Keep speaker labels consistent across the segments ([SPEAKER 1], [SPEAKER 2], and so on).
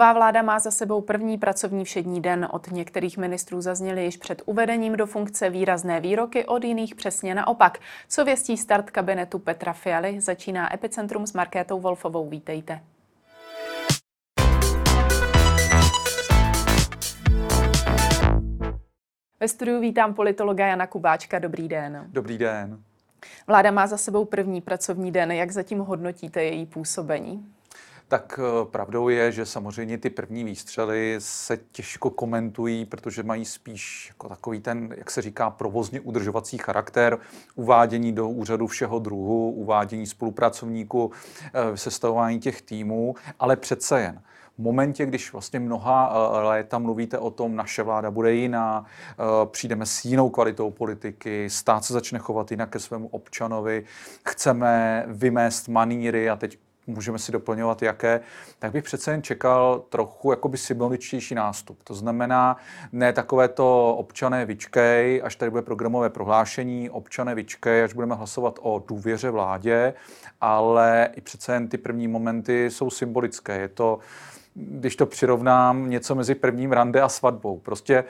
[SPEAKER 1] Nová vláda má za sebou první pracovní všední den. Od některých ministrů zazněly již před uvedením do funkce výrazné výroky, od jiných přesně naopak. Co věstí start kabinetu Petra Fialy, začíná Epicentrum s Markétou Wolfovou. Vítejte. Ve studiu vítám politologa Jana Kubáčka. Dobrý den.
[SPEAKER 2] Dobrý den.
[SPEAKER 1] Vláda má za sebou první pracovní den. Jak zatím hodnotíte její působení?
[SPEAKER 2] Tak eh, pravdou je, že samozřejmě ty první výstřely se těžko komentují, protože mají spíš jako takový ten, jak se říká, provozně udržovací charakter, uvádění do úřadu všeho druhu, uvádění spolupracovníků, eh, sestavování těch týmů, ale přece jen. V momentě, když vlastně mnoha eh, léta mluvíte o tom, naše vláda bude jiná, přijdeme s jinou kvalitou politiky, stát se začne chovat jinak ke svému občanovi, chceme vymést maníry a teď můžeme si doplňovat jaké, tak bych přece jen čekal trochu jakoby symboličtější nástup. To znamená, ne takové to občané vyčkej, až tady bude programové prohlášení, občané vyčkej, až budeme hlasovat o důvěře vládě, ale i přece jen ty první momenty jsou symbolické. Je to když to přirovnám, něco mezi prvním rande a svatbou. Prostě e,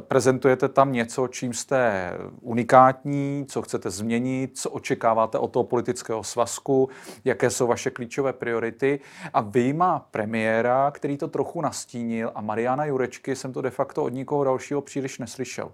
[SPEAKER 2] prezentujete tam něco, čím jste unikátní, co chcete změnit, co očekáváte od toho politického svazku, jaké jsou vaše klíčové priority. A vyjma premiéra, který to trochu nastínil, a Mariana Jurečky jsem to de facto od nikoho dalšího příliš neslyšel.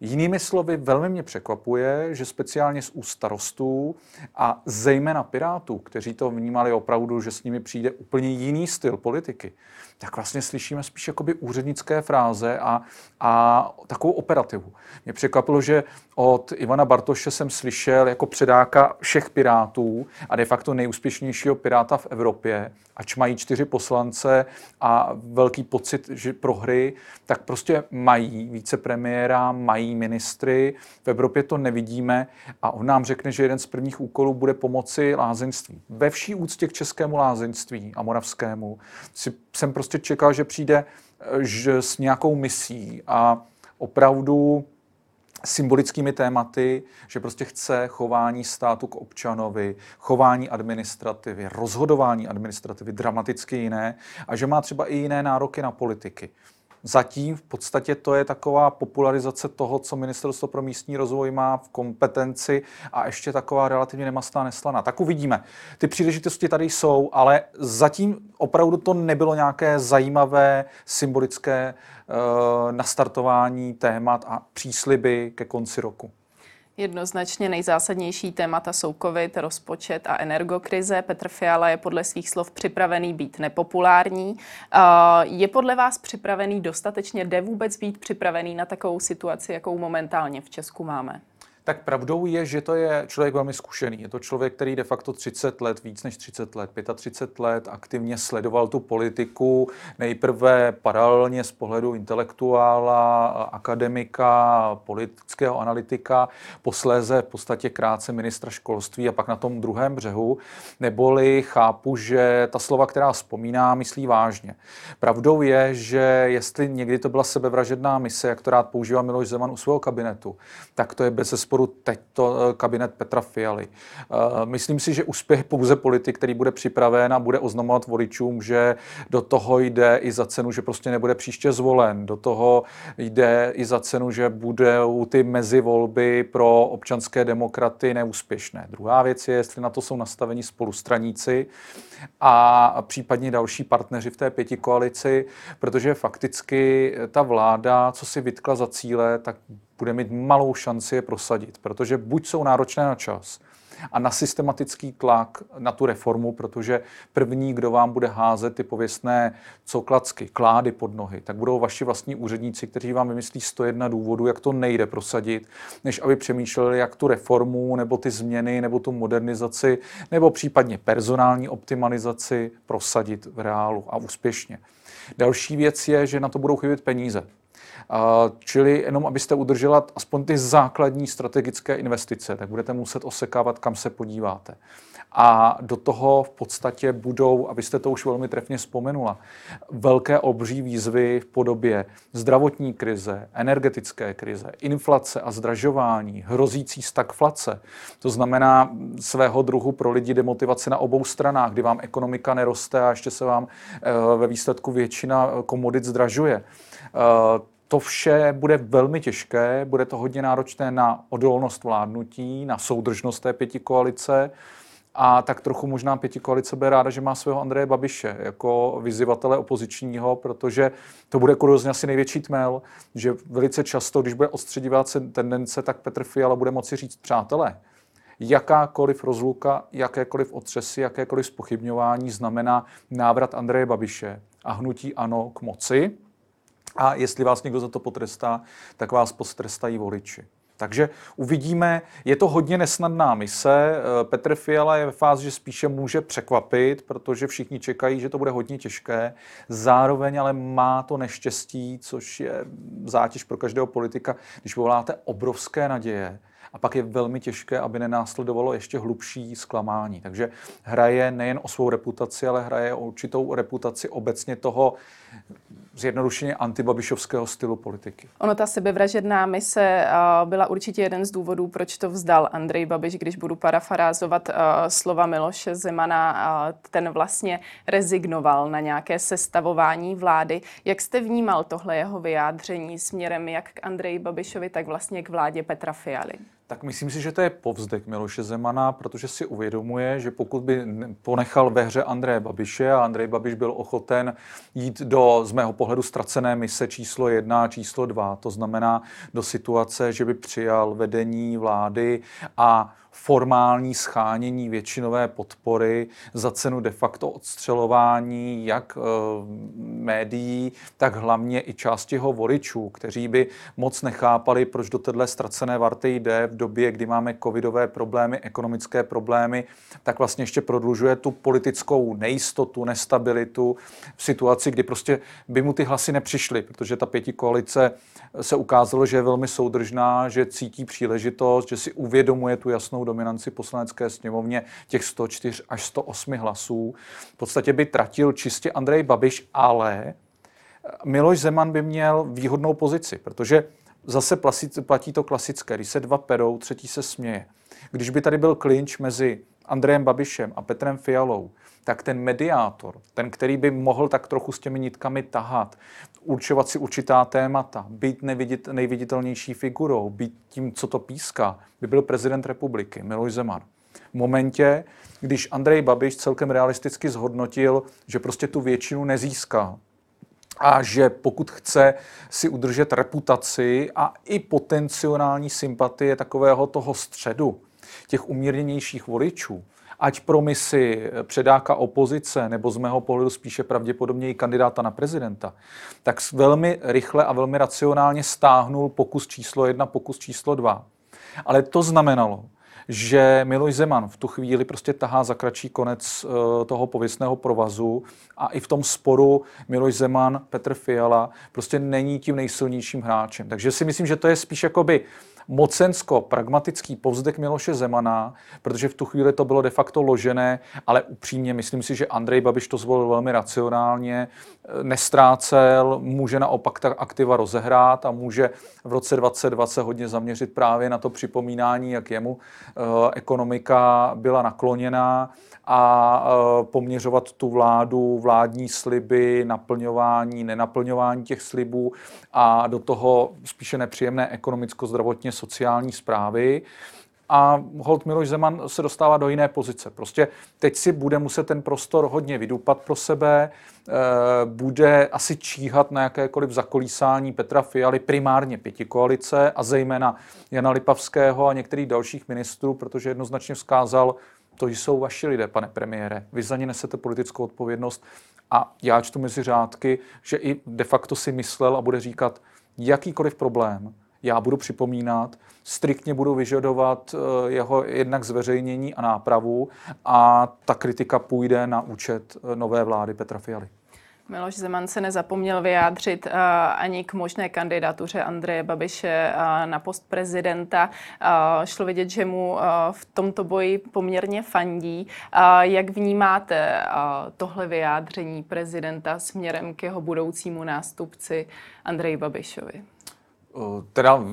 [SPEAKER 2] Jinými slovy, velmi mě překvapuje, že speciálně z úst starostů a zejména Pirátů, kteří to vnímali opravdu, že s nimi přijde úplně jiný styl politiky, tak vlastně slyšíme spíš jakoby úřednické fráze a, a takovou operativu. Mě překvapilo, že od Ivana Bartoše jsem slyšel jako předáka všech pirátů a de facto nejúspěšnějšího piráta v Evropě, ač mají čtyři poslance a velký pocit že prohry, tak prostě mají vicepremiéra, mají ministry. V Evropě to nevidíme a on nám řekne, že jeden z prvních úkolů bude pomoci lázeňství. Ve vší úctě k českému lázeňství a moravskému si, jsem prostě čekal, že přijde že s nějakou misí a opravdu symbolickými tématy, že prostě chce chování státu k občanovi, chování administrativy, rozhodování administrativy dramaticky jiné a že má třeba i jiné nároky na politiky. Zatím v podstatě to je taková popularizace toho, co Ministerstvo pro místní rozvoj má v kompetenci a ještě taková relativně nemastná neslaná. Tak uvidíme. Ty příležitosti tady jsou, ale zatím opravdu to nebylo nějaké zajímavé symbolické uh, nastartování témat a přísliby ke konci roku.
[SPEAKER 1] Jednoznačně nejzásadnější témata jsou COVID, rozpočet a energokrize. Petr Fiala je podle svých slov připravený být nepopulární. Je podle vás připravený dostatečně? Jde vůbec být připravený na takovou situaci, jakou momentálně v Česku máme?
[SPEAKER 2] Tak pravdou je, že to je člověk velmi zkušený. Je to člověk, který de facto 30 let, víc než 30 let, 35 let aktivně sledoval tu politiku, nejprve paralelně z pohledu intelektuála, akademika, politického analytika, posléze v podstatě krátce ministra školství a pak na tom druhém břehu, neboli chápu, že ta slova, která vzpomíná, myslí vážně. Pravdou je, že jestli někdy to byla sebevražedná mise, jak to rád používá Miloš Zeman u svého kabinetu, tak to je bez sporu teď to eh, kabinet Petra Fialy. Eh, myslím si, že úspěch pouze politik, který bude připraven a bude oznamovat voličům, že do toho jde i za cenu, že prostě nebude příště zvolen. Do toho jde i za cenu, že budou ty mezivolby pro občanské demokraty neúspěšné. Druhá věc je, jestli na to jsou nastaveni spolustraníci a případně další partneři v té pěti koalici, protože fakticky ta vláda, co si vytkla za cíle, tak bude mít malou šanci je prosadit, protože buď jsou náročné na čas a na systematický tlak na tu reformu, protože první, kdo vám bude házet ty pověstné coklacky, klády pod nohy, tak budou vaši vlastní úředníci, kteří vám vymyslí 101 důvodů, jak to nejde prosadit, než aby přemýšleli, jak tu reformu, nebo ty změny, nebo tu modernizaci, nebo případně personální optimalizaci prosadit v reálu a úspěšně. Další věc je, že na to budou chybět peníze. Čili jenom abyste udržela aspoň ty základní strategické investice, tak budete muset osekávat, kam se podíváte. A do toho v podstatě budou, abyste to už velmi trefně vzpomenula, velké obří výzvy v podobě zdravotní krize, energetické krize, inflace a zdražování, hrozící stagflace. To znamená svého druhu pro lidi demotivace na obou stranách, kdy vám ekonomika neroste a ještě se vám eh, ve výsledku většina komodit zdražuje. To vše bude velmi těžké, bude to hodně náročné na odolnost vládnutí, na soudržnost té pěti koalice. A tak trochu možná pěti koalice bude ráda, že má svého Andreje Babiše jako vyzývatele opozičního, protože to bude kurozně asi největší tmel, že velice často, když bude odstředivát tendence, tak Petr Fiala bude moci říct, přátelé, jakákoliv rozluka, jakékoliv otřesy, jakékoliv spochybňování znamená návrat Andreje Babiše a hnutí ano k moci. A jestli vás někdo za to potrestá, tak vás potrestají voliči. Takže uvidíme, je to hodně nesnadná mise. Eh, Petr Fiala je ve fázi, že spíše může překvapit, protože všichni čekají, že to bude hodně těžké. Zároveň ale má to neštěstí, což je zátěž pro každého politika, když voláte obrovské naděje, a pak je velmi těžké, aby nenásledovalo ještě hlubší zklamání. Takže hraje nejen o svou reputaci, ale hraje o určitou reputaci obecně toho zjednodušeně antibabišovského stylu politiky.
[SPEAKER 1] Ono, ta sebevražedná mise byla určitě jeden z důvodů, proč to vzdal Andrej Babiš, když budu parafarázovat slova Miloše Zemana, ten vlastně rezignoval na nějaké sestavování vlády. Jak jste vnímal tohle jeho vyjádření směrem jak k Andreji Babišovi, tak vlastně k vládě Petra Fialy?
[SPEAKER 2] Tak myslím si, že to je povzdek Miloše Zemana, protože si uvědomuje, že pokud by ponechal ve hře Andreje Babiše a Andrej Babiš byl ochoten jít do, z mého pohledu, ztracené mise číslo jedna a číslo dva, to znamená do situace, že by přijal vedení vlády a formální schánění většinové podpory za cenu de facto odstřelování jak e, médií, tak hlavně i části jeho voličů, kteří by moc nechápali, proč do téhle ztracené varty jde v době, kdy máme covidové problémy, ekonomické problémy, tak vlastně ještě prodlužuje tu politickou nejistotu, nestabilitu v situaci, kdy prostě by mu ty hlasy nepřišly, protože ta pěti koalice se ukázalo, že je velmi soudržná, že cítí příležitost, že si uvědomuje tu jasnou dominanci poslanecké sněmovně těch 104 až 108 hlasů. V podstatě by tratil čistě Andrej Babiš, ale Miloš Zeman by měl výhodnou pozici, protože zase platí to klasické, když se dva perou, třetí se směje. Když by tady byl klinč mezi Andrejem Babišem a Petrem Fialou, tak ten mediátor, ten, který by mohl tak trochu s těmi nitkami tahat, určovat si určitá témata, být nevidit, nejviditelnější figurou, být tím, co to píská, by byl prezident republiky, Miloš Zeman. V momentě, když Andrej Babiš celkem realisticky zhodnotil, že prostě tu většinu nezíská, a že pokud chce si udržet reputaci a i potenciální sympatie takového toho středu, těch umírněnějších voličů, ať pro misi předáka opozice, nebo z mého pohledu spíše pravděpodobně i kandidáta na prezidenta, tak velmi rychle a velmi racionálně stáhnul pokus číslo jedna, pokus číslo dva. Ale to znamenalo, že Miloš Zeman v tu chvíli prostě tahá za kratší konec uh, toho pověstného provazu a i v tom sporu Miloš Zeman, Petr Fiala prostě není tím nejsilnějším hráčem. Takže si myslím, že to je spíš jakoby mocensko-pragmatický povzdek Miloše Zemana, protože v tu chvíli to bylo de facto ložené, ale upřímně myslím si, že Andrej Babiš to zvolil velmi racionálně, nestrácel, může naopak ta aktiva rozehrát a může v roce 2020 hodně zaměřit právě na to připomínání, jak jemu eh, ekonomika byla nakloněná a eh, poměřovat tu vládu, vládní sliby, naplňování, nenaplňování těch slibů a do toho spíše nepříjemné ekonomicko-zdravotně sociální zprávy. A Holt Miloš Zeman se dostává do jiné pozice. Prostě teď si bude muset ten prostor hodně vydupat pro sebe, eh, bude asi číhat na jakékoliv zakolísání Petra Fialy, primárně pěti koalice a zejména Jana Lipavského a některých dalších ministrů, protože jednoznačně vzkázal, to jsou vaši lidé, pane premiére. Vy za ně nesete politickou odpovědnost a já čtu mezi řádky, že i de facto si myslel a bude říkat, jakýkoliv problém, já budu připomínat, striktně budu vyžadovat eh, jeho jednak zveřejnění a nápravu a ta kritika půjde na účet eh, nové vlády Petra Fialy.
[SPEAKER 1] Miloš Zeman se nezapomněl vyjádřit uh, ani k možné kandidatuře Andreje Babiše na post prezidenta. Šlo vidět, že mu v tomto boji poměrně fandí. Jak vnímáte tohle vyjádření prezidenta směrem k jeho budoucímu nástupci Andreji Babišovi?
[SPEAKER 2] Teda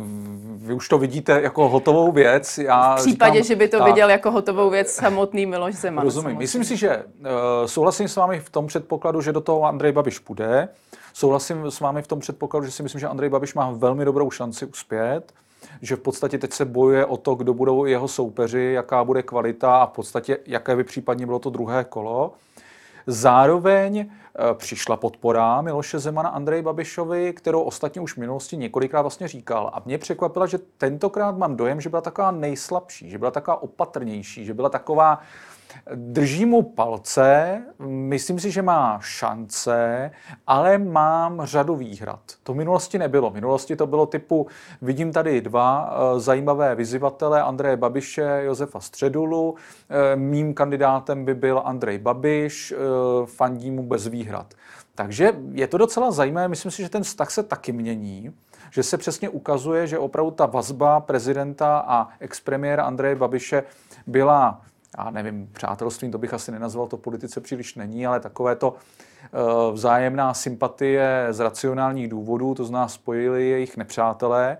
[SPEAKER 2] vy už to vidíte jako hotovou věc.
[SPEAKER 1] Já v případě, říkám, že by to tak, viděl jako hotovou věc samotný Miloš Zeman.
[SPEAKER 2] Rozumím. Samozřejmě. Myslím si, že uh, souhlasím s vámi v tom předpokladu, že do toho Andrej Babiš půjde. Souhlasím s vámi v tom předpokladu, že si myslím, že Andrej Babiš má velmi dobrou šanci uspět že v podstatě teď se bojuje o to, kdo budou jeho soupeři, jaká bude kvalita a v podstatě jaké by případně bylo to druhé kolo. Zároveň eh, přišla podpora Miloše Zemana Andrej Babišovi, kterou ostatně už v minulosti několikrát vlastně říkal. A mě překvapila, že tentokrát mám dojem, že byla taková nejslabší, že byla taková opatrnější, že byla taková Držím mu palce, myslím si, že má šance, ale mám řadu výhrad. To v minulosti nebylo. V minulosti to bylo typu, vidím tady dva eh, zajímavé vyzivatele, Andreje Babiše, Josefa Středulu. Eh, mým kandidátem by byl Andrej Babiš, eh, fandím mu bez výhrad. Takže je to docela zajímavé, myslím si, že ten vztah se taky mění, že se přesně ukazuje, že opravdu ta vazba prezidenta a expremiéra Andreje Babiše byla já nevím, přátelstvím, to bych asi nenazval, to politice příliš není, ale takové to eh, vzájemná sympatie z racionálních důvodů, to z nás spojili jejich nepřátelé,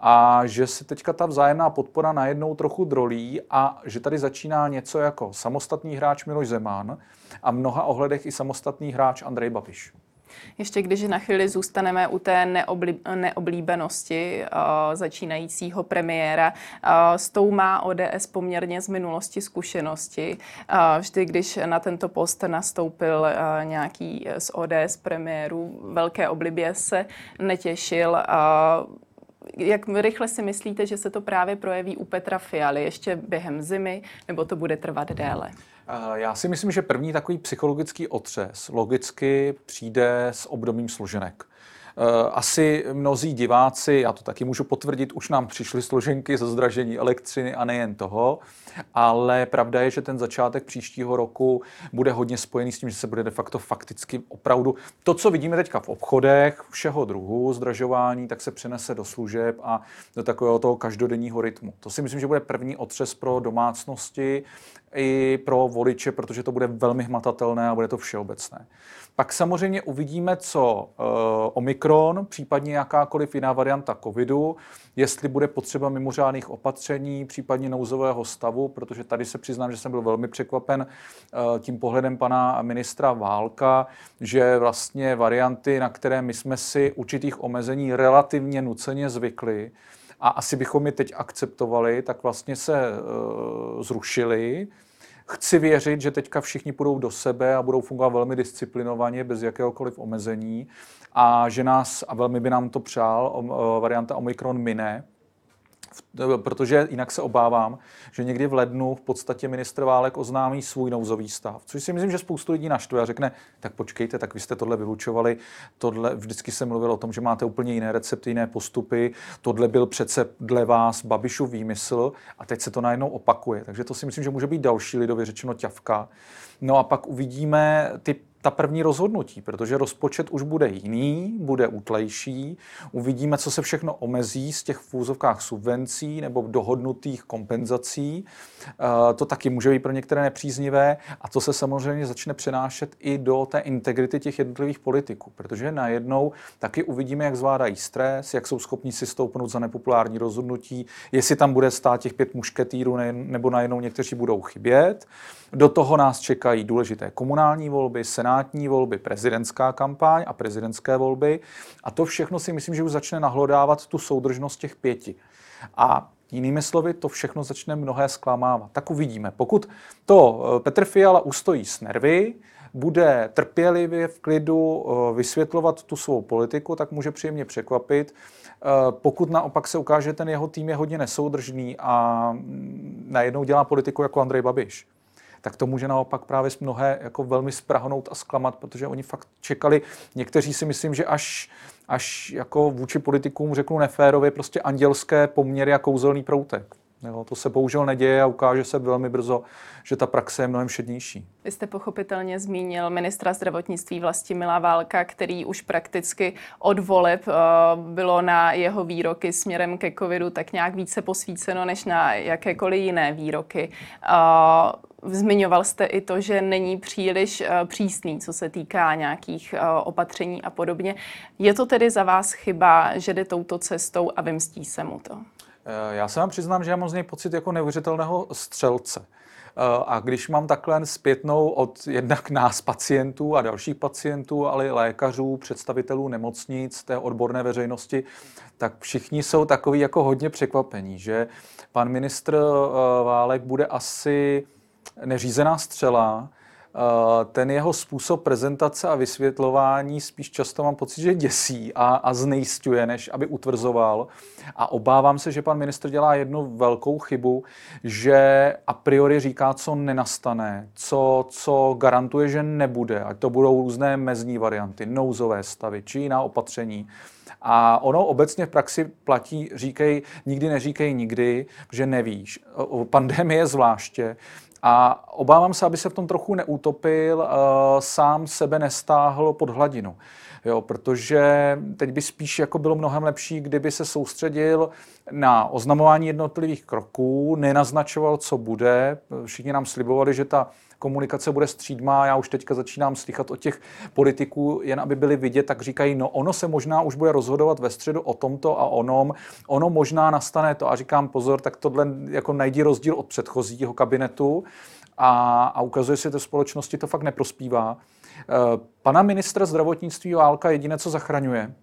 [SPEAKER 2] a že se teďka ta vzájemná podpora najednou trochu drolí a že tady začíná něco jako samostatný hráč Miloš Zeman a mnoha ohledech i samostatný hráč Andrej Babiš.
[SPEAKER 1] Ještě když na chvíli zůstaneme u té neoblí, neoblíbenosti uh, začínajícího premiéra, uh, s tou má ODS poměrně z minulosti zkušenosti. Uh, vždy, když na tento post nastoupil nějaký z ODS premiérů, velké oblibě se netěšil. Jak rychle si myslíte, že se to právě projeví u Petra Fialy? Ještě během zimy, nebo to bude trvat déle?
[SPEAKER 2] Já si myslím, že první takový psychologický otřes logicky přijde s obdobím složenek. Eh, asi mnozí diváci, já to taky můžu potvrdit, už nám přišly složenky ze zdražení elektřiny a nejen toho, ale pravda je, že ten začátek příštího roku bude hodně spojený s tím, že se bude de facto fakticky opravdu to, co vidíme teďka v obchodech všeho druhu, zdražování, tak se přenese do služeb a do takového toho každodenního rytmu. To si myslím, že bude první otřes pro domácnosti i pro voliče, protože to bude velmi hmatatelné a bude to všeobecné. Pak samozřejmě uvidíme, co uh, Omikron, případně jakákoliv jiná varianta covidu, jestli bude potřeba mimořádných opatření, případně nouzového stavu, protože tady se přiznám, že jsem byl velmi překvapen uh, tím pohledem pana ministra Válka, že vlastně varianty, na které my jsme si určitých omezení relativně nuceně zvykli, a asi bychom je teď akceptovali, tak vlastně se uh, zrušili. Chci věřit, že teďka všichni půjdou do sebe a budou fungovat velmi disciplinovaně, bez jakéhokoliv omezení a že nás, a velmi by nám to přál, varianta Omikron mine, protože jinak se obávám, že někdy v lednu v podstatě ministr Válek oznámí svůj nouzový stav, což si myslím, že spoustu lidí naštve a řekne, tak počkejte, tak vy jste tohle vylučovali, tohle, vždycky se mluvil o tom, že máte úplně jiné recepty, jiné postupy, tohle byl přece dle vás Babišův výmysl a teď se to najednou opakuje. Takže to si myslím, že může být další lidově řečeno ťavka. No a pak uvidíme ty ta první rozhodnutí, protože rozpočet už bude jiný, bude útlejší. Uvidíme, co se všechno omezí z těch v úzovkách subvencí nebo dohodnutých kompenzací. Eh, to taky může být pro některé nepříznivé a to se samozřejmě začne přenášet i do té integrity těch jednotlivých politiků, protože najednou taky uvidíme, jak zvládají stres, jak jsou schopni si stoupnout za nepopulární rozhodnutí, jestli tam bude stát těch pět mušketýrů nebo najednou někteří budou chybět. Do toho nás čekají důležité komunální volby, senátní volby, prezidentská kampaň a prezidentské volby. A to všechno si myslím, že už začne nahlodávat tu soudržnost těch pěti. A Jinými slovy, to všechno začne mnohé zklamávat. Tak uvidíme. Pokud to eh, Petr Fiala ustojí s nervy, bude trpělivě v klidu eh, vysvětlovat tu svou politiku, tak může příjemně překvapit. Eh, pokud naopak se ukáže, že ten jeho tým je hodně nesoudržný a mm, najednou dělá politiku jako Andrej Babiš, tak to může naopak právě mnohé jako velmi sprahnout a zklamat, protože oni fakt čekali, někteří si myslím, že až, až jako vůči politikům řeknu neférově, prostě andělské poměry a kouzelný proutek. Jo, to se bohužel neděje a ukáže se velmi brzo, že ta praxe je mnohem všednější.
[SPEAKER 1] Vy jste pochopitelně zmínil ministra zdravotnictví Vlastimila Válka, který už prakticky od voleb uh, bylo na jeho výroky směrem ke covidu tak nějak více posvíceno než na jakékoliv jiné výroky. Uh, zmiňoval jste i to, že není příliš uh, přísný, co se týká nějakých opatření a podobně. Je to tedy za vás chyba, že jde touto cestou a vymstí se mu to?
[SPEAKER 2] Eh, já se vám přiznám, že já mám z něj pocit jako neuvěřitelného střelce. Eh, a když mám takhle zpětnou od jednak nás pacientů a dalších pacientů, ale i lékařů, představitelů nemocnic, té odborné veřejnosti, tak všichni jsou takový jako hodně překvapení, že pan ministr eh, Válek bude asi neřízená střela, ten jeho způsob prezentace a vysvětlování spíš často mám pocit, že děsí a, a znejistuje, než aby utvrzoval. A obávám se, že pan ministr dělá jednu velkou chybu, že a priori říká, co nenastane, co, co garantuje, že nebude. Ať to budou různé mezní varianty, nouzové stavy či jiná opatření. A ono obecně v praxi platí, říkej, nikdy neříkej nikdy, že nevíš. Pandemie zvláště a obávám se, aby se v tom trochu neutopil, uh, sám sebe nestáhl pod hladinu. Jo, protože teď by spíš jako bylo mnohem lepší, kdyby se soustředil na oznamování jednotlivých kroků, nenaznačoval, co bude. Všichni nám slibovali, že ta komunikace bude střídmá. Já už teďka začínám slychat od těch politiků, jen aby byli vidět, tak říkají, no ono se možná už bude rozhodovat ve středu o tomto a onom, ono možná nastane to. A říkám, pozor, tak tohle jako najdi rozdíl od předchozího kabinetu a, a ukazuje se, že to společnosti to fakt neprospívá. Eh, pana ministra zdravotnictví Válka jediné, co zachraňuje,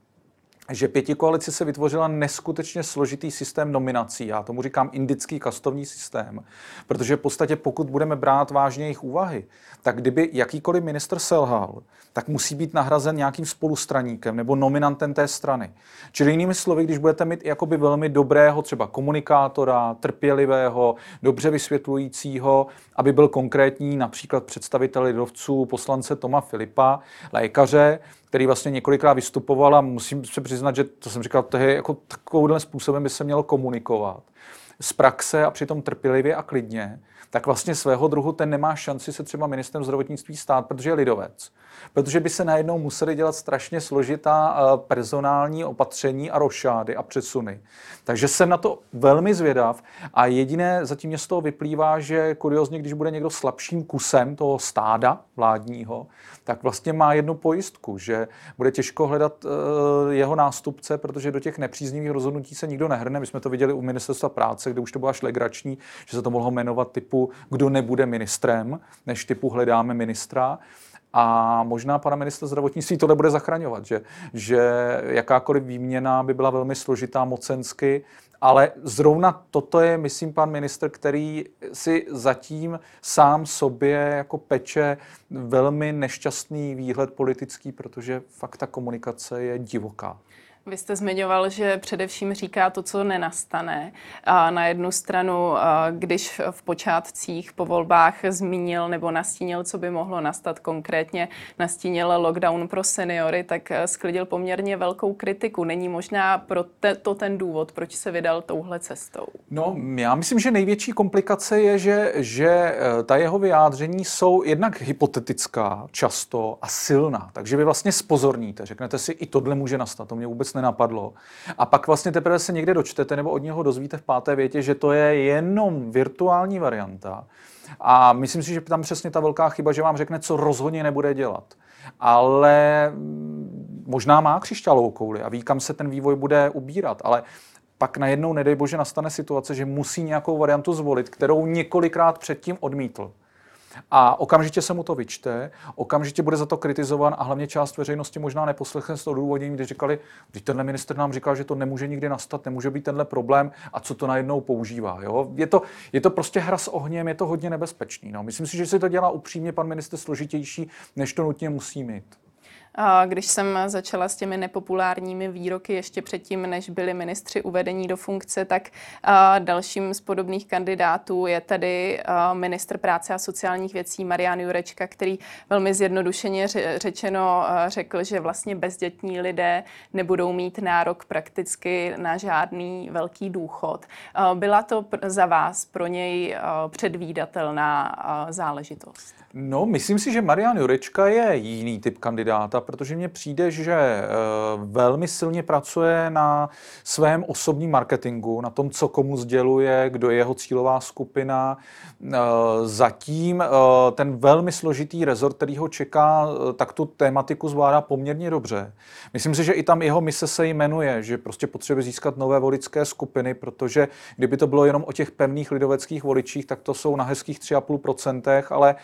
[SPEAKER 2] že pěti koalici se vytvořila neskutečně složitý systém nominací. Já tomu říkám indický kastovní systém, protože v podstatě pokud budeme brát vážně jejich úvahy, tak kdyby jakýkoliv minister selhal, tak musí být nahrazen nějakým spolustraníkem nebo nominantem té strany. Čili jinými slovy, když budete mít jakoby velmi dobrého třeba komunikátora, trpělivého, dobře vysvětlujícího, aby byl konkrétní například představitel lidovců, poslance Toma Filipa, lékaře, který vlastně několikrát vystupoval a musím se přiznat, že to jsem říkal, to je jako takovým způsobem by se mělo komunikovat z praxe a přitom trpělivě a klidně, tak vlastně svého druhu ten nemá šanci se třeba ministrem zdravotnictví stát, protože je lidovec. Protože by se najednou museli dělat strašně složitá eh, personální opatření a rošády a přesuny. Takže jsem na to velmi zvědav a jediné zatím mě z toho vyplývá, že kuriozně, když bude někdo slabším kusem toho stáda vládního, tak vlastně má jednu pojistku, že bude těžko hledat uh, jeho nástupce, protože do těch nepříznivých rozhodnutí se nikdo nehrne. My jsme to viděli u ministerstva práce, kde už to bylo až legrační, že se to mohlo jmenovat typu, kdo nebude ministrem, než typu hledáme ministra. A možná pana ministra zdravotnictví to nebude zachraňovat, že, že jakákoliv výměna by byla velmi složitá mocensky, ale zrovna toto je, myslím, pan minister, který si zatím sám sobě jako peče velmi nešťastný výhled politický, protože fakt ta komunikace je divoká.
[SPEAKER 1] Vy jste zmiňoval, že především říká to, co nenastane. A na jednu stranu, když v počátcích po volbách zmínil nebo nastínil, co by mohlo nastat konkrétně, nastínil lockdown pro seniory, tak sklidil poměrně velkou kritiku. Není možná pro te, to ten důvod, proč se vydal touhle cestou?
[SPEAKER 2] No, já myslím, že největší komplikace je, že, že e, ta jeho vyjádření jsou jednak hypotetická často a silná. Takže vy vlastně spozorníte, řeknete si, i tohle může nastat, to mě vůbec nenapadlo. A pak vlastně teprve se někde dočtete nebo od něho dozvíte v páté větě, že to je jenom virtuální varianta. A myslím si, že tam přesně ta velká chyba, že vám řekne, co rozhodně nebude dělat. Ale mm, možná má křišťálovou kouli a ví, kam se ten vývoj bude ubírat, ale pak najednou, nedej bože, nastane situace, že musí nějakou variantu zvolit, kterou několikrát předtím odmítl. A okamžitě se mu to vyčte, okamžitě bude za to kritizovan a hlavně část veřejnosti možná neposlechne s to odůvodněním, když říkali, když tenhle minister nám říkal, že to nemůže nikdy nastat, nemůže být tenhle problém a co to najednou používá. Jo? Je, to, je to prostě hra s ohněm, je to hodně nebezpečný. No. Myslím si, že si to dělá upřímně pan minister složitější, než to nutně musí mít.
[SPEAKER 1] Když jsem začala s těmi nepopulárními výroky ještě předtím, než byli ministři uvedení do funkce, tak dalším z podobných kandidátů je tady ministr práce a sociálních věcí Marian Jurečka, který velmi zjednodušeně řečeno řekl, že vlastně bezdětní lidé nebudou mít nárok prakticky na žádný velký důchod. Byla to za vás pro něj předvídatelná záležitost?
[SPEAKER 2] No, myslím si, že Marian Jurečka je jiný typ kandidáta, protože mně přijde, že eh, velmi silně pracuje na svém osobním marketingu, na tom, co komu sděluje, kdo je jeho cílová skupina. Eh, zatím eh, ten velmi složitý rezort, který ho čeká, tak tu tématiku zvládá poměrně dobře. Myslím si, že i tam jeho mise se jmenuje, že prostě potřebuje získat nové voličské skupiny, protože kdyby to bylo jenom o těch pevných lidoveckých voličích, tak to jsou na hezkých 3,5%, ale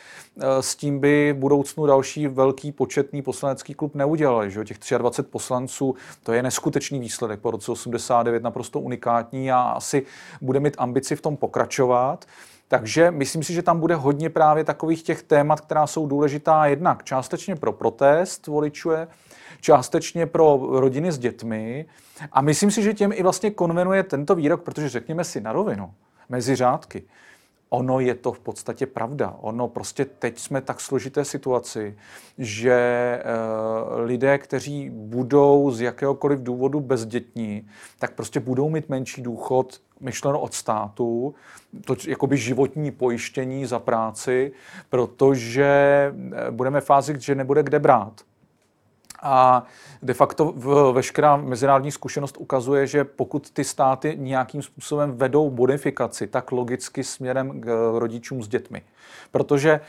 [SPEAKER 2] s tím by v budoucnu další velký početný poslanecký klub neudělali. Že? Těch 23 poslanců, to je neskutečný výsledek po roce 89, naprosto unikátní a asi bude mít ambici v tom pokračovat. Takže myslím si, že tam bude hodně právě takových těch témat, která jsou důležitá jednak částečně pro protest voličuje, částečně pro rodiny s dětmi. A myslím si, že těm i vlastně konvenuje tento výrok, protože řekněme si na rovinu, mezi řádky ono je to v podstatě pravda. Ono prostě teď jsme tak složité situaci, že e, lidé, kteří budou z jakéhokoliv důvodu bezdětní, tak prostě budou mít menší důchod, myšleno od státu, to jakoby životní pojištění za práci, protože eh, budeme v fázi, že nebude kde brát. A de facto veškerá mezinárodní zkušenost ukazuje, že pokud ty státy nějakým způsobem vedou bonifikaci, tak logicky směrem k rodičům s dětmi. Protože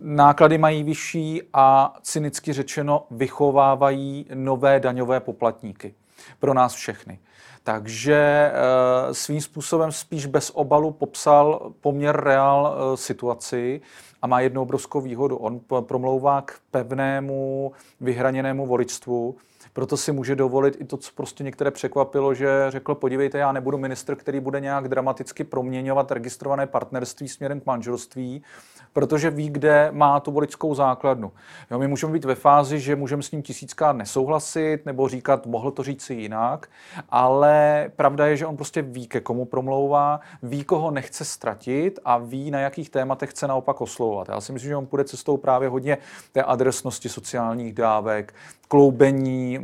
[SPEAKER 2] náklady mají vyšší a cynicky řečeno vychovávají nové daňové poplatníky. Pro nás všechny. Takže eh, svým způsobem spíš bez obalu popsal poměr reál eh, situaci a má jednu obrovskou výhodu. On promlouvá k pevnému, vyhraněnému voličstvu, proto si může dovolit i to, co prostě některé překvapilo, že řekl, podívejte, já nebudu ministr, který bude nějak dramaticky proměňovat registrované partnerství směrem k manželství, protože ví, kde má tu voličskou základnu. Jo, my můžeme být ve fázi, že můžeme s ním tisíckrát nesouhlasit nebo říkat, mohl to říct si jinak, ale pravda je, že on prostě ví, ke komu promlouvá, ví, koho nechce ztratit a ví, na jakých tématech chce naopak oslovovat. Já si myslím, že on půjde cestou právě hodně té adresnosti sociálních dávek, kloubení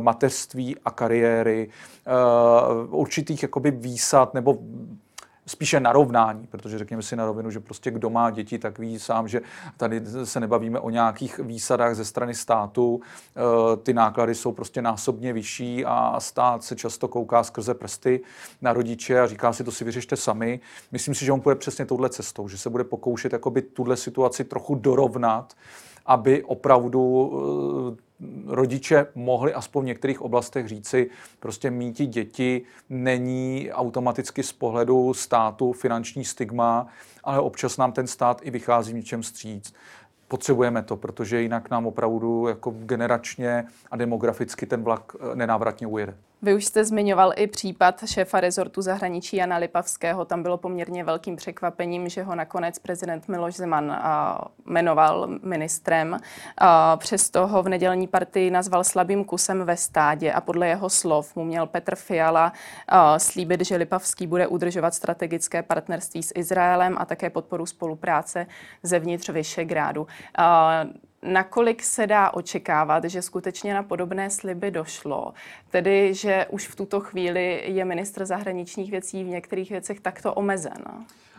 [SPEAKER 2] mateřství a kariéry, eh, určitých jakoby výsad nebo spíše narovnání, protože řekněme si na rovinu, že prostě kdo má děti, tak ví sám, že tady se nebavíme o nějakých výsadách ze strany státu. Eh, ty náklady jsou prostě násobně vyšší a stát se často kouká skrze prsty na rodiče a říká si, to si vyřešte sami. Myslím si, že on půjde přesně touhle cestou, že se bude pokoušet jakoby tuhle situaci trochu dorovnat, aby opravdu eh, rodiče mohli aspoň v některých oblastech říci, prostě mít děti není automaticky z pohledu státu finanční stigma, ale občas nám ten stát i vychází v něčem stříc potřebujeme to, protože jinak nám opravdu jako generačně a demograficky ten vlak eh, nenávratně ujede.
[SPEAKER 1] Vy už jste zmiňoval i případ šéfa rezortu zahraničí Jana Lipavského. Tam bylo poměrně velkým překvapením, že ho nakonec prezident Miloš Zeman jmenoval ministrem. Přesto ho v nedělní partii nazval slabým kusem ve stádě a podle jeho slov mu měl Petr Fiala slíbit, že Lipavský bude udržovat strategické partnerství s Izraelem a také podporu spolupráce zevnitř Vyšegrádu nakolik se dá očekávat, že skutečně na podobné sliby došlo? Tedy, že už v tuto chvíli je ministr zahraničních věcí v některých věcech takto omezen?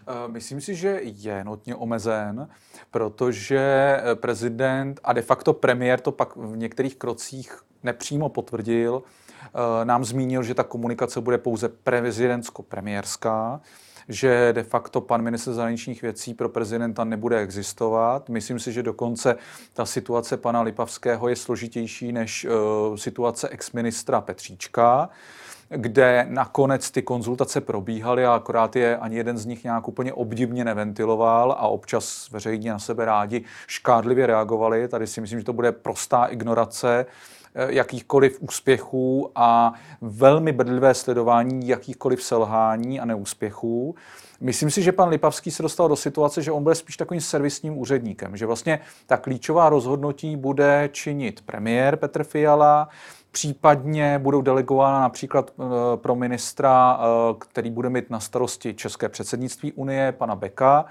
[SPEAKER 2] Eh, myslím si, že je notně omezen, protože eh, prezident a de facto premiér to pak v některých krocích nepřímo potvrdil. Eh, nám zmínil, že ta komunikace bude pouze prezidentsko-premiérská že de facto pan minister zahraničních věcí pro prezidenta nebude existovat. Myslím si, že dokonce ta situace pana Lipavského je složitější než uh, situace exministra Petříčka kde nakonec ty konzultace probíhaly a akorát je ani jeden z nich nějak úplně obdivně neventiloval a občas veřejně na sebe rádi škádlivě reagovali. Tady si myslím, že to bude prostá ignorace jakýchkoliv úspěchů a velmi bedlivé sledování jakýchkoliv selhání a neúspěchů. Myslím si, že pan Lipavský se dostal do situace, že on bude spíš takovým servisním úředníkem, že vlastně ta klíčová rozhodnutí bude činit premiér Petr Fiala, Případně budou delegována například eh, pro ministra, eh, který bude mít na starosti České předsednictví Unie, pana Beka.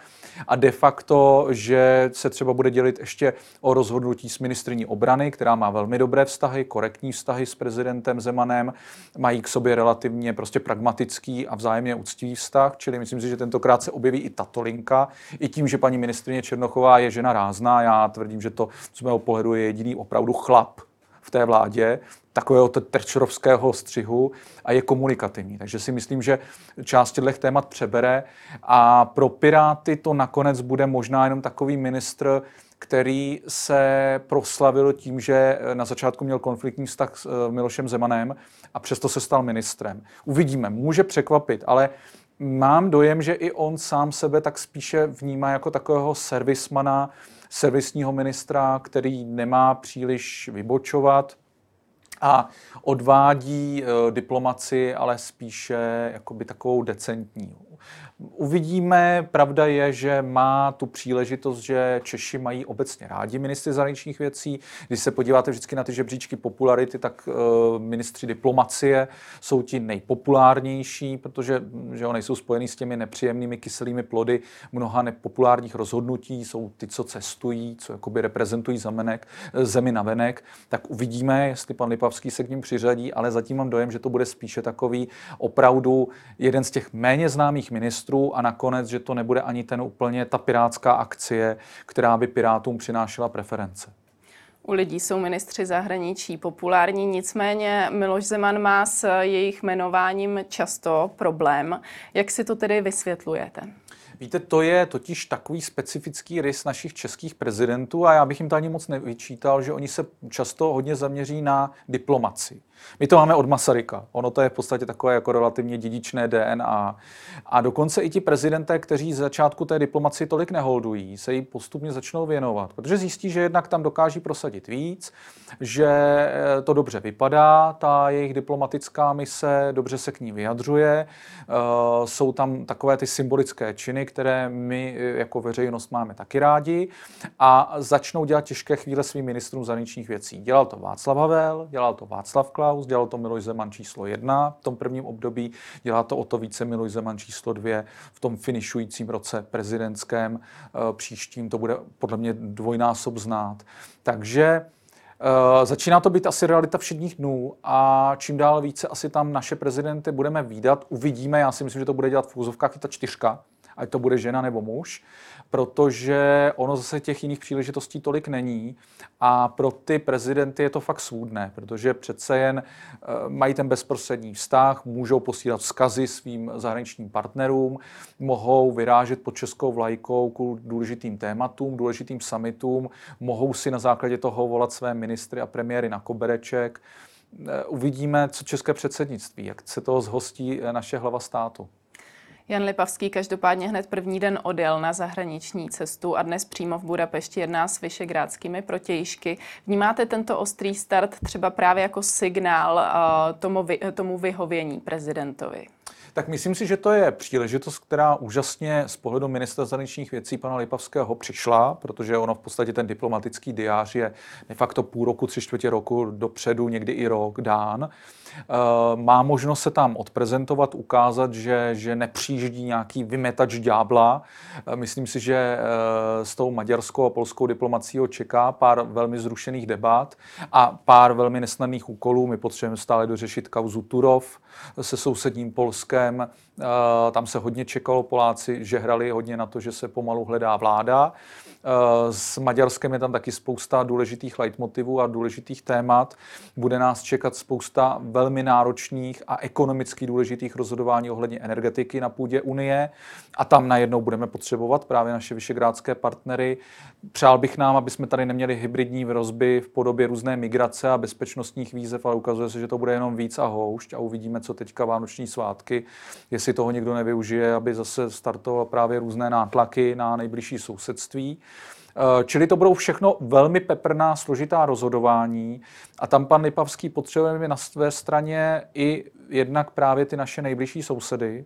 [SPEAKER 2] A de facto, že se třeba bude dělit ještě o rozhodnutí s ministriní obrany, která má velmi dobré vztahy, korektní vztahy s prezidentem Zemanem, mají k sobě relativně prostě pragmatický a vzájemně úctivý vztah, čili myslím si, že tentokrát se objeví i tato linka. I tím, že paní ministrině Černochová je žena rázná, já tvrdím, že to z mého pohledu je jediný opravdu chlap v té vládě, takového terčerovského střihu a je komunikativní. Takže si myslím, že část těchto témat přebere a pro Piráty to nakonec bude možná jenom takový ministr, který se proslavil tím, že na začátku měl konfliktní vztah s eh, Milošem Zemanem a přesto se stal ministrem. Uvidíme, může překvapit, ale mám dojem, že i on sám sebe tak spíše vnímá jako takového servismana, servisního ministra, který nemá příliš vybočovat, a odvádí e, diplomaci, ale spíše jakoby takovou decentní. Uvidíme, pravda je, že má tu příležitost, že Češi mají obecně rádi ministry zahraničních věcí. Když se podíváte vždycky na ty žebříčky popularity, tak uh, ministři diplomacie jsou ti nejpopulárnější, protože že nejsou spojení s těmi nepříjemnými kyselými plody. Mnoha nepopulárních rozhodnutí, jsou ty, co cestují, co jakoby reprezentují zamenek, zemi na venek, tak uvidíme, jestli pan Lipavský se k ním přiřadí, ale zatím mám dojem, že to bude spíše takový opravdu jeden z těch méně známých ministrů a nakonec, že to nebude ani ten úplně ta pirátská akcie, která by pirátům přinášela preference.
[SPEAKER 1] U lidí jsou ministři zahraničí populární, nicméně Miloš Zeman má s jejich jmenováním často problém. Jak si to tedy vysvětlujete?
[SPEAKER 2] Víte, to je totiž takový specifický rys našich českých prezidentů a já bych jim to ani moc nevyčítal, že oni se často hodně zaměří na diplomaci. My to máme od Masaryka. Ono to je v podstatě takové jako relativně dědičné DNA. A dokonce i ti prezidenté, kteří z začátku té diplomaci tolik neholdují, se jí postupně začnou věnovat, protože zjistí, že jednak tam dokáží prosadit víc, že eh, to dobře vypadá, ta jejich diplomatická mise, dobře se k ní vyjadřuje, eh, jsou tam takové ty symbolické činy, které my eh, jako veřejnost máme taky rádi a začnou dělat těžké chvíle svým ministrům zahraničních věcí. Dělal to Václav Havel, dělal to Václav Klaus, Klaus, dělal to Miloš Zeman číslo jedna v tom prvním období, dělá to o to více Miloš Zeman číslo dvě v tom finišujícím roce prezidentském. Eh, příštím to bude podle mě dvojnásob znát. Takže Uh, začíná to být asi realita všedních dnů a čím dál více asi tam naše prezidenty budeme výdat, uvidíme, já si myslím, že to bude dělat v úzovkách i ta čtyřka, ať to bude žena nebo muž, protože ono zase těch jiných příležitostí tolik není a pro ty prezidenty je to fakt svůdné, protože přece jen eh, mají ten bezprostřední vztah, můžou posílat vzkazy svým zahraničním partnerům, mohou vyrážet pod českou vlajkou k důležitým tématům, důležitým summitům, mohou si na základě toho volat své ministry a premiéry na kobereček. Eh, uvidíme, co české předsednictví, jak se toho zhostí eh, naše hlava státu.
[SPEAKER 1] Jan Lipavský každopádně hned první den odjel na zahraniční cestu a dnes přímo v Budapešti jedná s vyšegrádskými protějšky. Vnímáte tento ostrý start třeba právě jako signál uh, tomu, vy, tomu vyhovění prezidentovi?
[SPEAKER 2] Tak myslím si, že to je příležitost, která úžasně z pohledu ministra zahraničních věcí pana Lipavského přišla, protože ono v podstatě ten diplomatický diář je de facto půl roku, tři čtvrtě roku dopředu, někdy i rok dán. Eh, má možnost se tam odprezentovat, ukázat, že, že nepřijíždí nějaký vymetač ďábla. Eh, myslím si, že eh, s tou maďarskou a polskou diplomací čeká pár velmi zrušených debat a pár velmi nesnadných úkolů. My potřebujeme stále dořešit kauzu Turov se sousedním Polskem. Tam se hodně čekalo, Poláci že hrali hodně na to, že se pomalu hledá vláda. Eh, s Maďarskem je tam taky spousta důležitých leitmotivů a důležitých témat. Bude nás čekat spousta velmi náročných a ekonomicky důležitých rozhodování ohledně energetiky na půdě Unie a tam najednou budeme potřebovat právě naše vyšegrádské partnery. Přál bych nám, aby jsme tady neměli hybridní hrozby v podobě různé migrace a bezpečnostních výzev, ale ukazuje se, že to bude jenom víc a houšť a uvidíme, co teďka vánoční svátky, jestli toho někdo nevyužije, aby zase startoval právě různé nátlaky na nejbližší sousedství. Čili to budou všechno velmi peprná, složitá rozhodování a tam pan Lipavský potřebujeme na své straně i jednak právě ty naše nejbližší sousedy,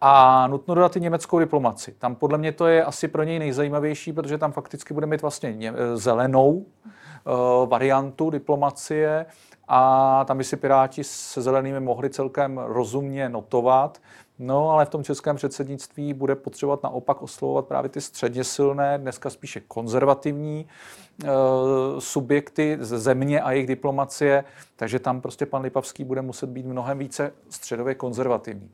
[SPEAKER 2] a nutno dodat i německou diplomaci. Tam podle mě to je asi pro něj nejzajímavější, protože tam fakticky bude mít vlastně zelenou uh, variantu diplomacie a tam by si Piráti se zelenými mohli celkem rozumně notovat. No, ale v tom českém předsednictví bude potřebovat naopak oslovovat právě ty středně silné, dneska spíše konzervativní e, subjekty ze země a jejich diplomacie, takže tam prostě pan Lipavský bude muset být mnohem více středově konzervativní.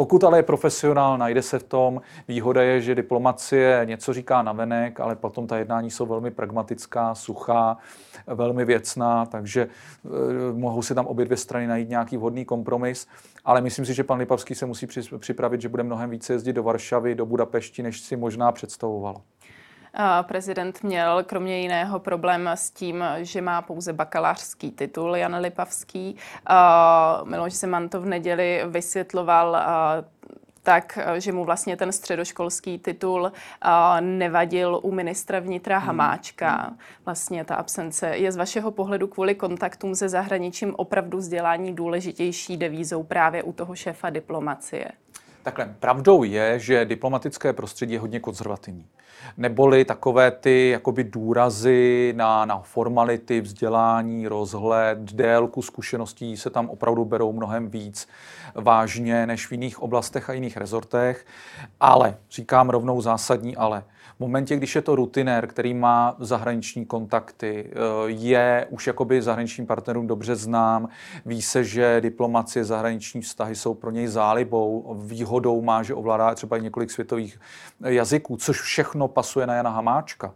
[SPEAKER 2] Pokud ale je profesionál, najde se v tom. Výhoda je, že diplomacie něco říká navenek, ale potom ta jednání jsou velmi pragmatická, suchá, velmi věcná, takže e, mohou si tam obě dvě strany najít nějaký vhodný kompromis. Ale myslím si, že pan Lipavský se musí připravit, že bude mnohem více jezdit do Varšavy, do Budapešti, než si možná představovalo.
[SPEAKER 1] Prezident měl kromě jiného problém s tím, že má pouze bakalářský titul Jan Lipavský. Miloš Zeman to v neděli vysvětloval tak, že mu vlastně ten středoškolský titul nevadil u ministra vnitra hmm. Hamáčka. Vlastně ta absence je z vašeho pohledu kvůli kontaktům se zahraničím opravdu vzdělání důležitější devízou právě u toho šéfa diplomacie?
[SPEAKER 2] Takhle, pravdou je, že diplomatické prostředí je hodně konzervativní. Neboli takové ty jakoby důrazy na, na formality, vzdělání, rozhled, délku zkušeností se tam opravdu berou mnohem víc vážně než v jiných oblastech a jiných rezortech. Ale, říkám rovnou zásadní ale, v momentě, když je to rutinér, který má zahraniční kontakty, eh, je už jakoby zahraničním partnerům dobře znám, ví se, že diplomacie, zahraniční vztahy jsou pro něj zálibou, výhodou má, že ovládá třeba i několik světových jazyků, což všechno pasuje na Jana Hamáčka,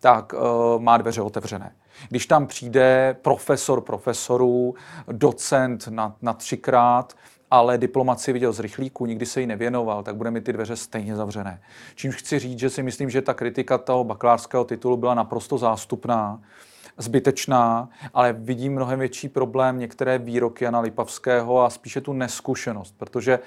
[SPEAKER 2] tak uh, má dveře otevřené. Když tam přijde profesor profesorů, docent na, na třikrát, ale diplomaci viděl z rychlíku, nikdy se jí nevěnoval, tak bude mít ty dveře stejně zavřené. Čímž chci říct, že si myslím, že ta kritika toho bakalářského titulu byla naprosto zástupná, zbytečná, ale vidím mnohem větší problém některé výroky Jana Lipavského a spíše tu neskušenost, protože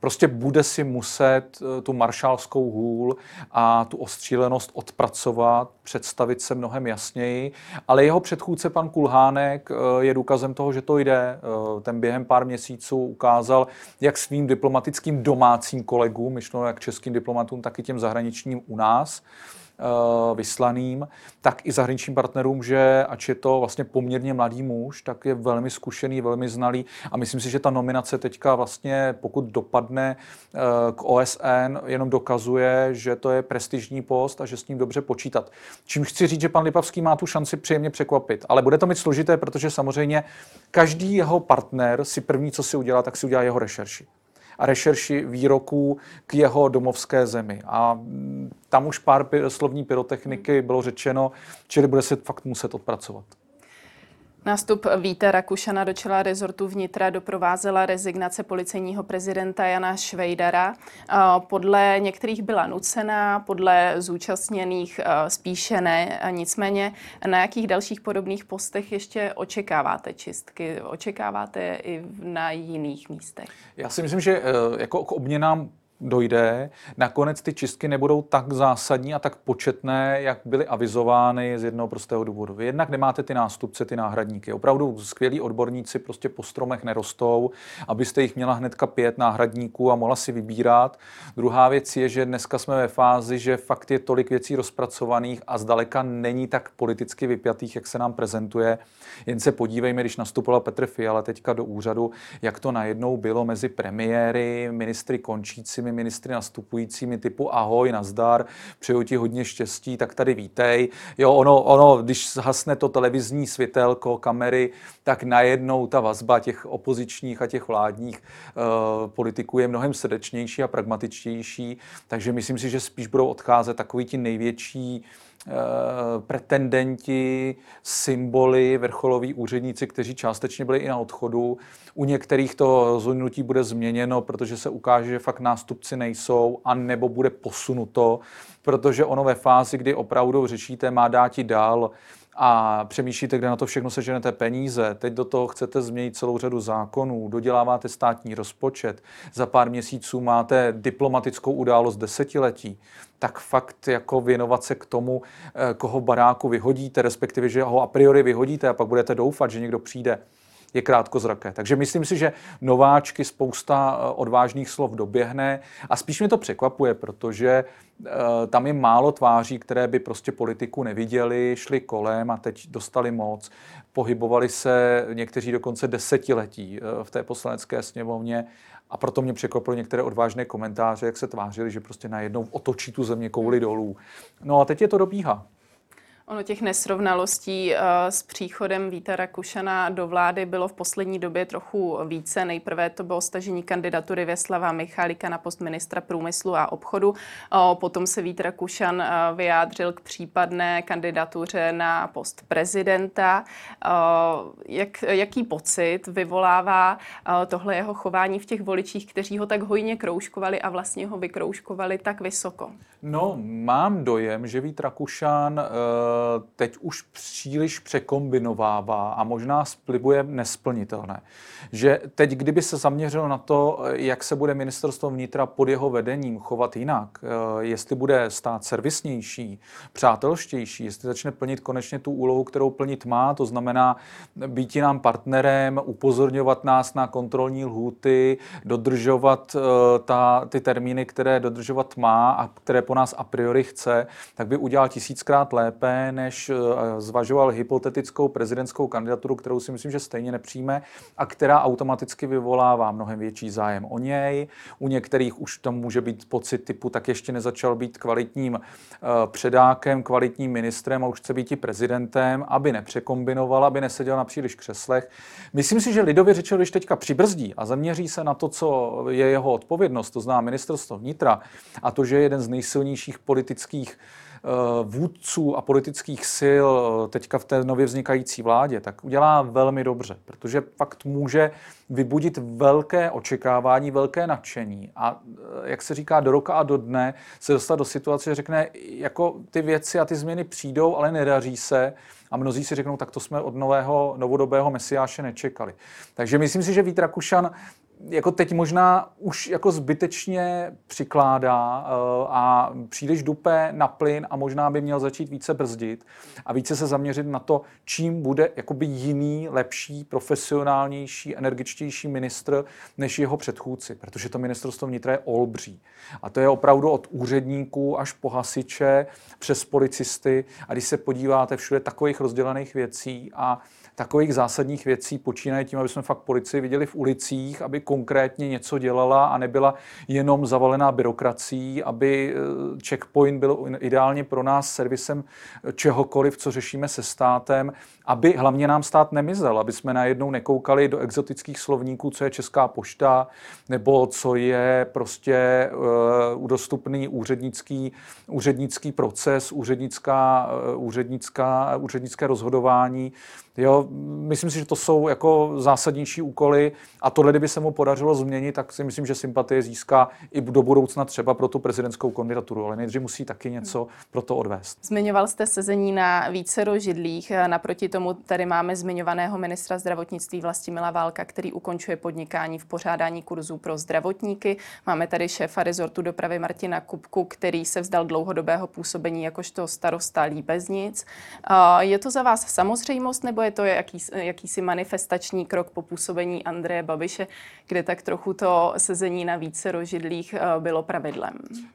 [SPEAKER 2] prostě bude si muset eh, tu maršálskou hůl a tu ostřílenost odpracovat, představit se mnohem jasněji, ale jeho předchůdce pan Kulhánek eh, je důkazem toho, že to jde. Eh, ten během pár měsíců ukázal, jak svým diplomatickým domácím kolegům, myšleno jak českým diplomatům, tak i těm zahraničním u nás, vyslaným, tak i zahraničním partnerům, že ač je to vlastně poměrně mladý muž, tak je velmi zkušený, velmi znalý a myslím si, že ta nominace teďka vlastně, pokud dopadne eh, k OSN, jenom dokazuje, že to je prestižní post a že s ním dobře počítat. Čím chci říct, že pan Lipavský má tu šanci příjemně překvapit, ale bude to mít složité, protože samozřejmě každý jeho partner si první, co si udělá, tak si udělá jeho rešerši a rešerši výroků k jeho domovské zemi. A tam už pár slovní pyrotechniky bylo řečeno, čili bude se fakt muset odpracovat.
[SPEAKER 1] Nástup Víta Rakušana do čela rezortu vnitra doprovázela rezignace policejního prezidenta Jana Švejdara. Podle některých byla nucená, podle zúčastněných spíše ne. Nicméně na jakých dalších podobných postech ještě očekáváte čistky? Očekáváte i na jiných místech?
[SPEAKER 2] Já si myslím, že e, jako k obměnám dojde. Nakonec ty čistky nebudou tak zásadní a tak početné, jak byly avizovány z jednoho prostého důvodu. Vy jednak nemáte ty nástupce, ty náhradníky. Opravdu skvělí odborníci prostě po stromech nerostou, abyste jich měla hnedka pět náhradníků a mohla si vybírat. Druhá věc je, že dneska jsme ve fázi, že fakt je tolik věcí rozpracovaných a zdaleka není tak politicky vypjatých, jak se nám prezentuje. Jen se podívejme, když nastupoval Petr Fiala teďka do úřadu, jak to najednou bylo mezi premiéry, ministry končícími, svými ministry nastupujícími typu ahoj, nazdar, přeju ti hodně štěstí, tak tady vítej. Jo, ono, ono, když zhasne to televizní světelko, kamery, tak najednou ta vazba těch opozičních a těch vládních uh, politiků je mnohem srdečnější a pragmatičtější, takže myslím si, že spíš budou odcházet takový ti největší Eh, pretendenti, symboly, vrcholoví úředníci, kteří částečně byli i na odchodu. U některých to rozhodnutí bude změněno, protože se ukáže, že fakt nástupci nejsou, a nebo bude posunuto, protože ono ve fázi, kdy opravdu řešíte, má dát dál a přemýšlíte, kde na to všechno seženete peníze, teď do toho chcete změnit celou řadu zákonů, doděláváte státní rozpočet, za pár měsíců máte diplomatickou událost desetiletí, tak fakt jako věnovat se k tomu, eh, koho baráku vyhodíte, respektive, že ho a priori vyhodíte a pak budete doufat, že někdo přijde, je krátkozraké. Takže myslím si, že nováčky spousta eh, odvážných slov doběhne a spíš mě to překvapuje, protože eh, tam je málo tváří, které by prostě politiku neviděli, šli kolem a teď dostali moc. Pohybovali se někteří dokonce desetiletí v té poslanecké sněmovně a proto mě překvapily některé odvážné komentáře, jak se tvářili, že prostě najednou otočí tu země kouli dolů. No a teď je to dobíhá.
[SPEAKER 1] Ono těch nesrovnalostí uh, s příchodem Víta Rakušana do vlády bylo v poslední době trochu více. Nejprve to bylo stažení kandidatury Věslava Michálika na post ministra průmyslu a obchodu. Potom se Vít Rakušan uh, vyjádřil k případné kandidatuře na post prezidenta. Jak, jaký pocit vyvolává tohle jeho chování v těch voličích, kteří ho tak hojně kroužkovali a vlastně ho vykroužkovali tak vysoko?
[SPEAKER 2] No, mám dojem, že Vít Rakušan teď už příliš překombinovává a možná splibuje nesplnitelné. Že teď, kdyby se zaměřil na to, jak se bude ministerstvo vnitra pod jeho vedením chovat jinak, eh, jestli bude stát servisnější, přátelštější, jestli začne plnit konečně tu úlohu, kterou plnit má, to znamená být nám partnerem, upozorňovat nás na kontrolní lhůty, dodržovat eh, ta, ty termíny, které dodržovat má a které po nás a priori chce, tak by udělal tisíckrát lépe, než eh, zvažoval hypotetickou prezidentskou kandidaturu, kterou si myslím, že stejně nepřijme a která automaticky vyvolává mnohem větší zájem o něj. U některých už tam může být pocit typu, tak ještě nezačal být kvalitním eh, předákem, kvalitním ministrem a už chce být i prezidentem, aby nepřekombinoval, aby neseděl na příliš křeslech. Myslím si, že lidově řečeno, když teďka přibrzdí a zaměří se na to, co je jeho odpovědnost, to zná ministerstvo vnitra, a to, že je jeden z nejsilnějších politických vůdců a politických sil eh, teďka v té nově vznikající vládě, tak udělá velmi dobře, protože fakt může vybudit velké očekávání, velké nadšení a eh, jak se říká, do roka a do dne se dostat do situace, že řekne, jako ty věci a ty změny přijdou, ale nedaří se, a mnozí si řeknou, tak to jsme od nového, novodobého mesiáše nečekali. Takže myslím si, že Vít Rakušan jako teď možná už jako zbytečně přikládá uh, a příliš dupe na plyn a možná by měl začít více brzdit a více se zaměřit na to, čím bude jakoby jiný, lepší, profesionálnější, energičtější ministr než jeho předchůdci, protože to ministerstvo vnitra je olbří. A to je opravdu od úředníků až po hasiče, přes policisty a když se podíváte všude takových rozdělených věcí a takových zásadních věcí, počínaje tím, aby jsme fakt policii viděli v ulicích, aby konkrétně něco dělala a nebyla jenom zavalená byrokracií, aby eh, checkpoint byl ideálně pro nás servisem čehokoliv, co řešíme se státem, aby hlavně nám stát nemizel, aby jsme najednou nekoukali do exotických slovníků, co je Česká pošta, nebo co je prostě uh, udostupný úřednický, úřednický proces, úřednická, uh, úřednická, úřednické rozhodování. Jo, myslím si, že to jsou jako zásadnější úkoly a tohle, kdyby se mu podařilo změnit, tak si myslím, že sympatie získá i do budoucna třeba pro tu prezidentskou kandidaturu, ale nejdřív musí taky něco pro to odvést.
[SPEAKER 1] Zmiňoval jste sezení na více židlích, naproti tomu tady máme zmiňovaného ministra zdravotnictví Vlastimila Válka, který ukončuje podnikání v pořádání kurzů pro zdravotníky. Máme tady šéfa rezortu dopravy Martina Kupku, který se vzdal dlouhodobého působení jakožto starosta Líbeznic. Je to za vás samozřejmost nebo je to jaký, jakýsi manifestační krok po působení Andreje Babiše, kde tak trochu to sezení na více rožidlých eh, bylo pravidlem?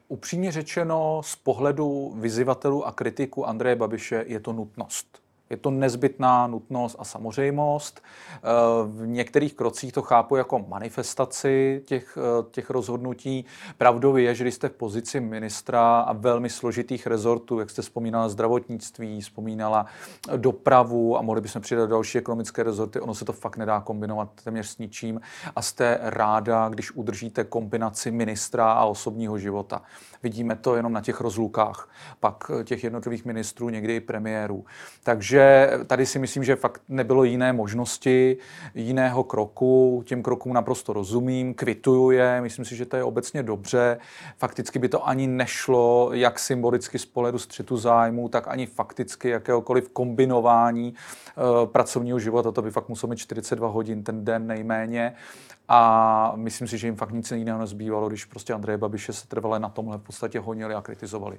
[SPEAKER 2] Upřímně řečeno, z pohledu vyzývatelů a kritiků Andreje Babiše je to nutnost. Je to nezbytná nutnost a samozřejmost. Eh, v některých krocích to chápu jako manifestaci těch, eh, těch rozhodnutí. Pravdou je, že když jste v pozici ministra a velmi složitých rezortů, jak jste vzpomínala zdravotnictví, vzpomínala dopravu a mohli bychom přidat další ekonomické rezorty, ono se to fakt nedá kombinovat téměř s ničím a jste ráda, když udržíte kombinaci ministra a osobního života. Vidíme to jenom na těch rozlukách, pak těch jednotlivých ministrů, někdy i premiérů. Takže Takže tady si myslím, že fakt nebylo jiné možnosti, jiného kroku. Těm krokům naprosto rozumím, kvituju je, myslím si, že to je obecně dobře. Fakticky by to ani nešlo, jak symbolicky z pohledu střetu zájmu, tak ani fakticky jakéhokoliv kombinování uh, pracovního života. To by fakt muselo mít 42 hodin ten den nejméně. A myslím si, že jim fakt nic jiného nezbývalo, když prostě Andreje Babiše se trvale na tomhle v podstatě honili a kritizovali.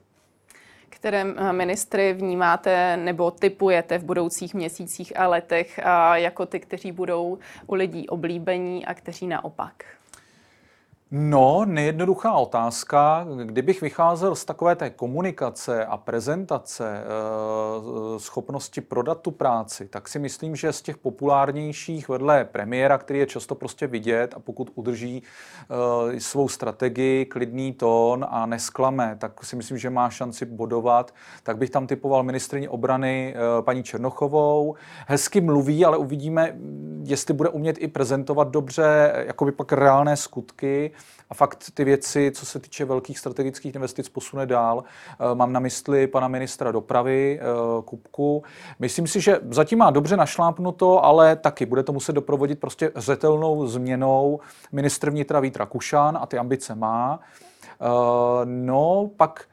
[SPEAKER 1] Které eh, ministry vnímáte nebo typujete v budoucích měsících a letech jako ty, kteří budou u lidí oblíbení a kteří naopak?
[SPEAKER 2] No, nejednoduchá otázka. Kdybych vycházel z takové té komunikace a prezentace, eh, schopnosti prodat tu práci, tak si myslím, že z těch populárnějších vedle premiéra, který je často prostě vidět a pokud udrží eh, svou strategii, klidný tón a nesklame, tak si myslím, že má šanci bodovat. Tak bych tam typoval ministrině obrany eh, paní Černochovou. Hezky mluví, ale uvidíme, jestli bude umět i prezentovat dobře, jako by pak reálné skutky a fakt ty věci, co se týče velkých strategických investic, posune dál. Eh, mám na mysli pana ministra dopravy eh, Kupku. Myslím si, že zatím má dobře našlápnuto, ale taky bude to muset doprovodit prostě řetelnou změnou. Ministr vnitra Vít Rakušan a ty ambice má. Eh, no, pak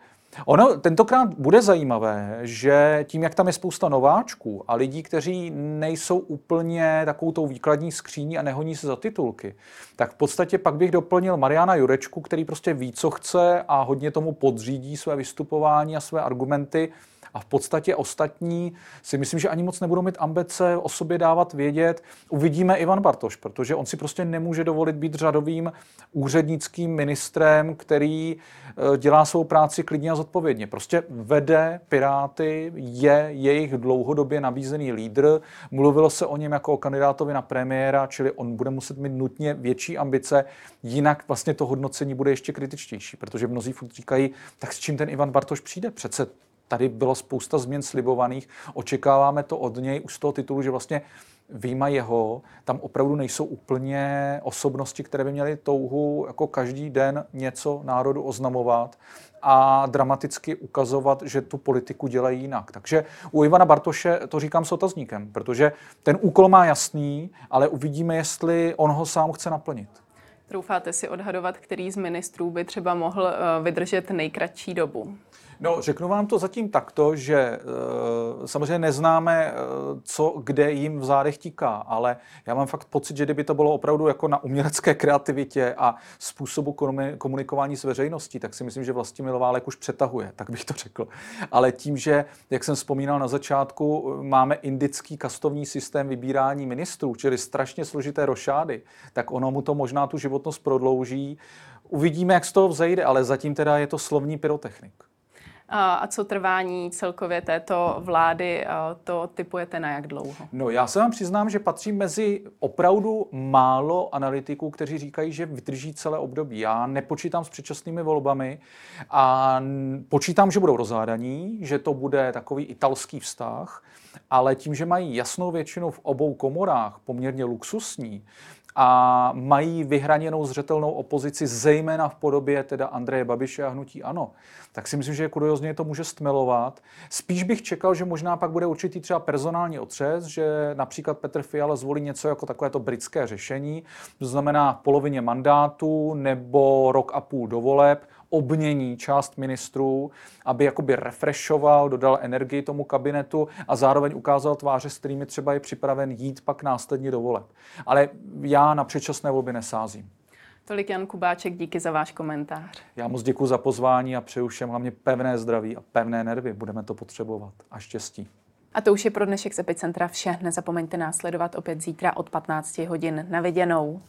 [SPEAKER 2] Ono tentokrát bude zajímavé, že tím, jak tam je spousta nováčků a lidí, kteří nejsou úplně takovou tou výkladní skříní a nehoní se za titulky, tak v podstatě pak bych doplnil Mariana Jurečku, který prostě ví, co chce a hodně tomu podřídí své vystupování a své argumenty a v podstatě ostatní si myslím, že ani moc nebudou mít ambice o sobě dávat vědět. Uvidíme Ivan Bartoš, protože on si prostě nemůže dovolit být řadovým úřednickým ministrem, který eh, dělá svou práci klidně a zodpovědně. Prostě vede Piráty, je jejich dlouhodobě nabízený lídr. Mluvilo se o něm jako o kandidátovi na premiéra, čili on bude muset mít nutně větší ambice, jinak vlastně to hodnocení bude ještě kritičtější, protože mnozí říkají, tak s čím ten Ivan Bartoš přijde? Přece tady bylo spousta změn slibovaných. Očekáváme to od něj už z toho titulu, že vlastně výjima jeho, tam opravdu nejsou úplně osobnosti, které by měly touhu jako každý den něco národu oznamovat a dramaticky ukazovat, že tu politiku dělají jinak. Takže u Ivana Bartoše to říkám s otazníkem, protože ten úkol má jasný, ale uvidíme, jestli on ho sám chce naplnit.
[SPEAKER 1] Troufáte si odhadovat, který z ministrů by třeba mohl eh, vydržet nejkratší dobu?
[SPEAKER 2] No, řeknu vám to zatím takto, že uh, samozřejmě neznáme, uh, co kde jim v zádech tíká, ale já mám fakt pocit, že kdyby to bylo opravdu jako na umělecké kreativitě a způsobu komunikování s veřejností, tak si myslím, že vlastně Miloválek už přetahuje, tak bych to řekl. Ale tím, že, jak jsem vzpomínal na začátku, máme indický kastovní systém vybírání ministrů, čili strašně složité rošády, tak ono mu to možná tu životnost prodlouží. Uvidíme, jak z toho vzejde, ale zatím teda je to slovní pyrotechnik.
[SPEAKER 1] A co trvání celkově této vlády, to typujete na jak dlouho?
[SPEAKER 2] No já se vám přiznám, že patří mezi opravdu málo analytiků, kteří říkají, že vydrží celé období. Já nepočítám s předčasnými volbami a počítám, že budou rozhádaní, že to bude takový italský vztah, ale tím, že mají jasnou většinu v obou komorách, poměrně luxusní, a mají vyhraněnou zřetelnou opozici, zejména v podobě teda Andreje Babiše a hnutí ANO, tak si myslím, že kuriozně to může stmelovat. Spíš bych čekal, že možná pak bude určitý třeba personální otřes, že například Petr Fiala zvolí něco jako takové to britské řešení, to znamená polovině mandátu nebo rok a půl do voleb, obmění část ministrů, aby jakoby refreshoval, dodal energii tomu kabinetu a zároveň ukázal tváře, s kterými třeba je připraven jít pak následně do voleb. Ale já na předčasné volby nesázím.
[SPEAKER 1] Tolik Jan Kubáček, díky za váš komentář.
[SPEAKER 2] Já moc děkuji za pozvání a přeju všem hlavně pevné zdraví a pevné nervy. Budeme to potřebovat. A štěstí.
[SPEAKER 1] A to už je pro dnešek z Epicentra vše. Nezapomeňte následovat opět zítra od 15 hodin. Na viděnou.